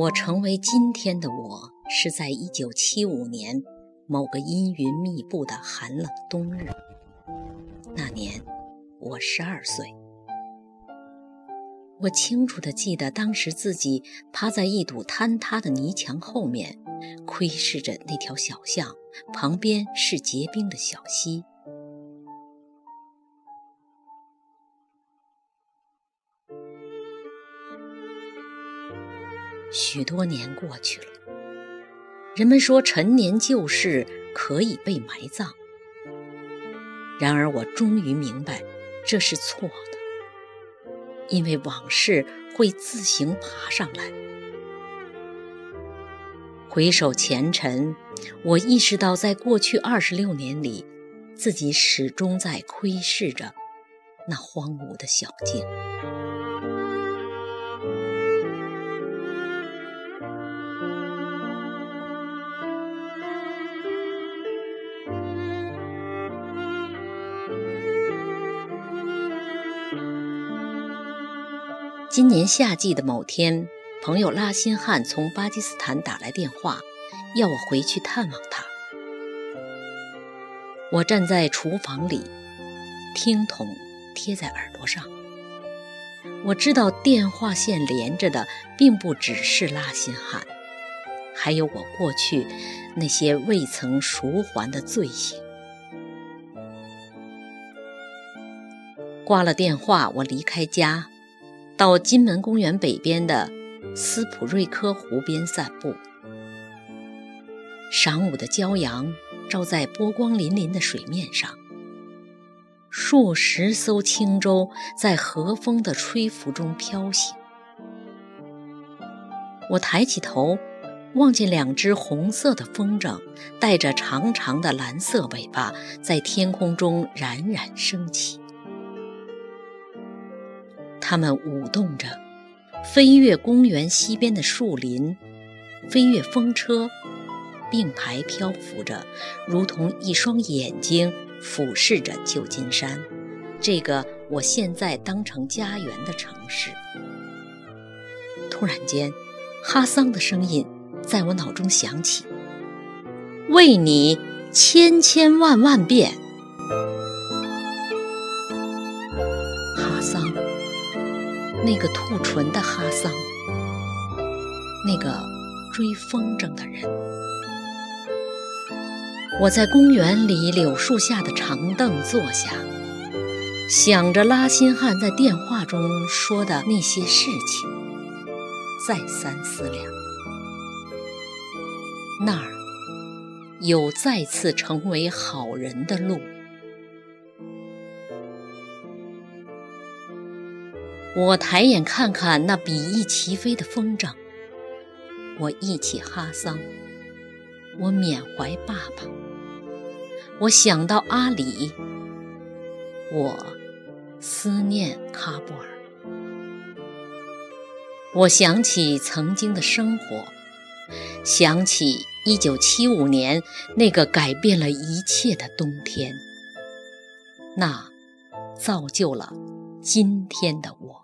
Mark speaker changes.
Speaker 1: 我成为今天的我，是在一九七五年某个阴云密布的寒冷冬日。那年我十二岁，我清楚地记得当时自己趴在一堵坍塌的泥墙后面，窥视着那条小巷，旁边是结冰的小溪。许多年过去了，人们说陈年旧事可以被埋葬。然而我终于明白，这是错的，因为往事会自行爬上来。回首前尘，我意识到，在过去二十六年里，自己始终在窥视着那荒芜的小径。今年夏季的某天，朋友拉辛汉从巴基斯坦打来电话，要我回去探望他。我站在厨房里，听筒贴在耳朵上。我知道电话线连着的并不只是拉辛汉，还有我过去那些未曾赎还的罪行。挂了电话，我离开家。到金门公园北边的斯普瑞科湖边散步。晌午的骄阳照在波光粼粼的水面上，数十艘轻舟在和风的吹拂中飘行。我抬起头，望见两只红色的风筝，带着长长的蓝色尾巴，在天空中冉冉升起。它们舞动着，飞越公园西边的树林，飞越风车，并排漂浮着，如同一双眼睛俯视着旧金山，这个我现在当成家园的城市。突然间，哈桑的声音在我脑中响起：“为你千千万万遍。”哈桑那个吐唇的哈桑，那个追风筝的人。我在公园里柳树下的长凳坐下，想着拉辛汉在电话中说的那些事情，再三思量，那儿有再次成为好人的路。我抬眼看看那比翼齐飞的风筝，我忆起哈桑，我缅怀爸爸，我想到阿里，我思念喀布尔，我想起曾经的生活，想起1975年那个改变了一切的冬天，那造就了今天的我。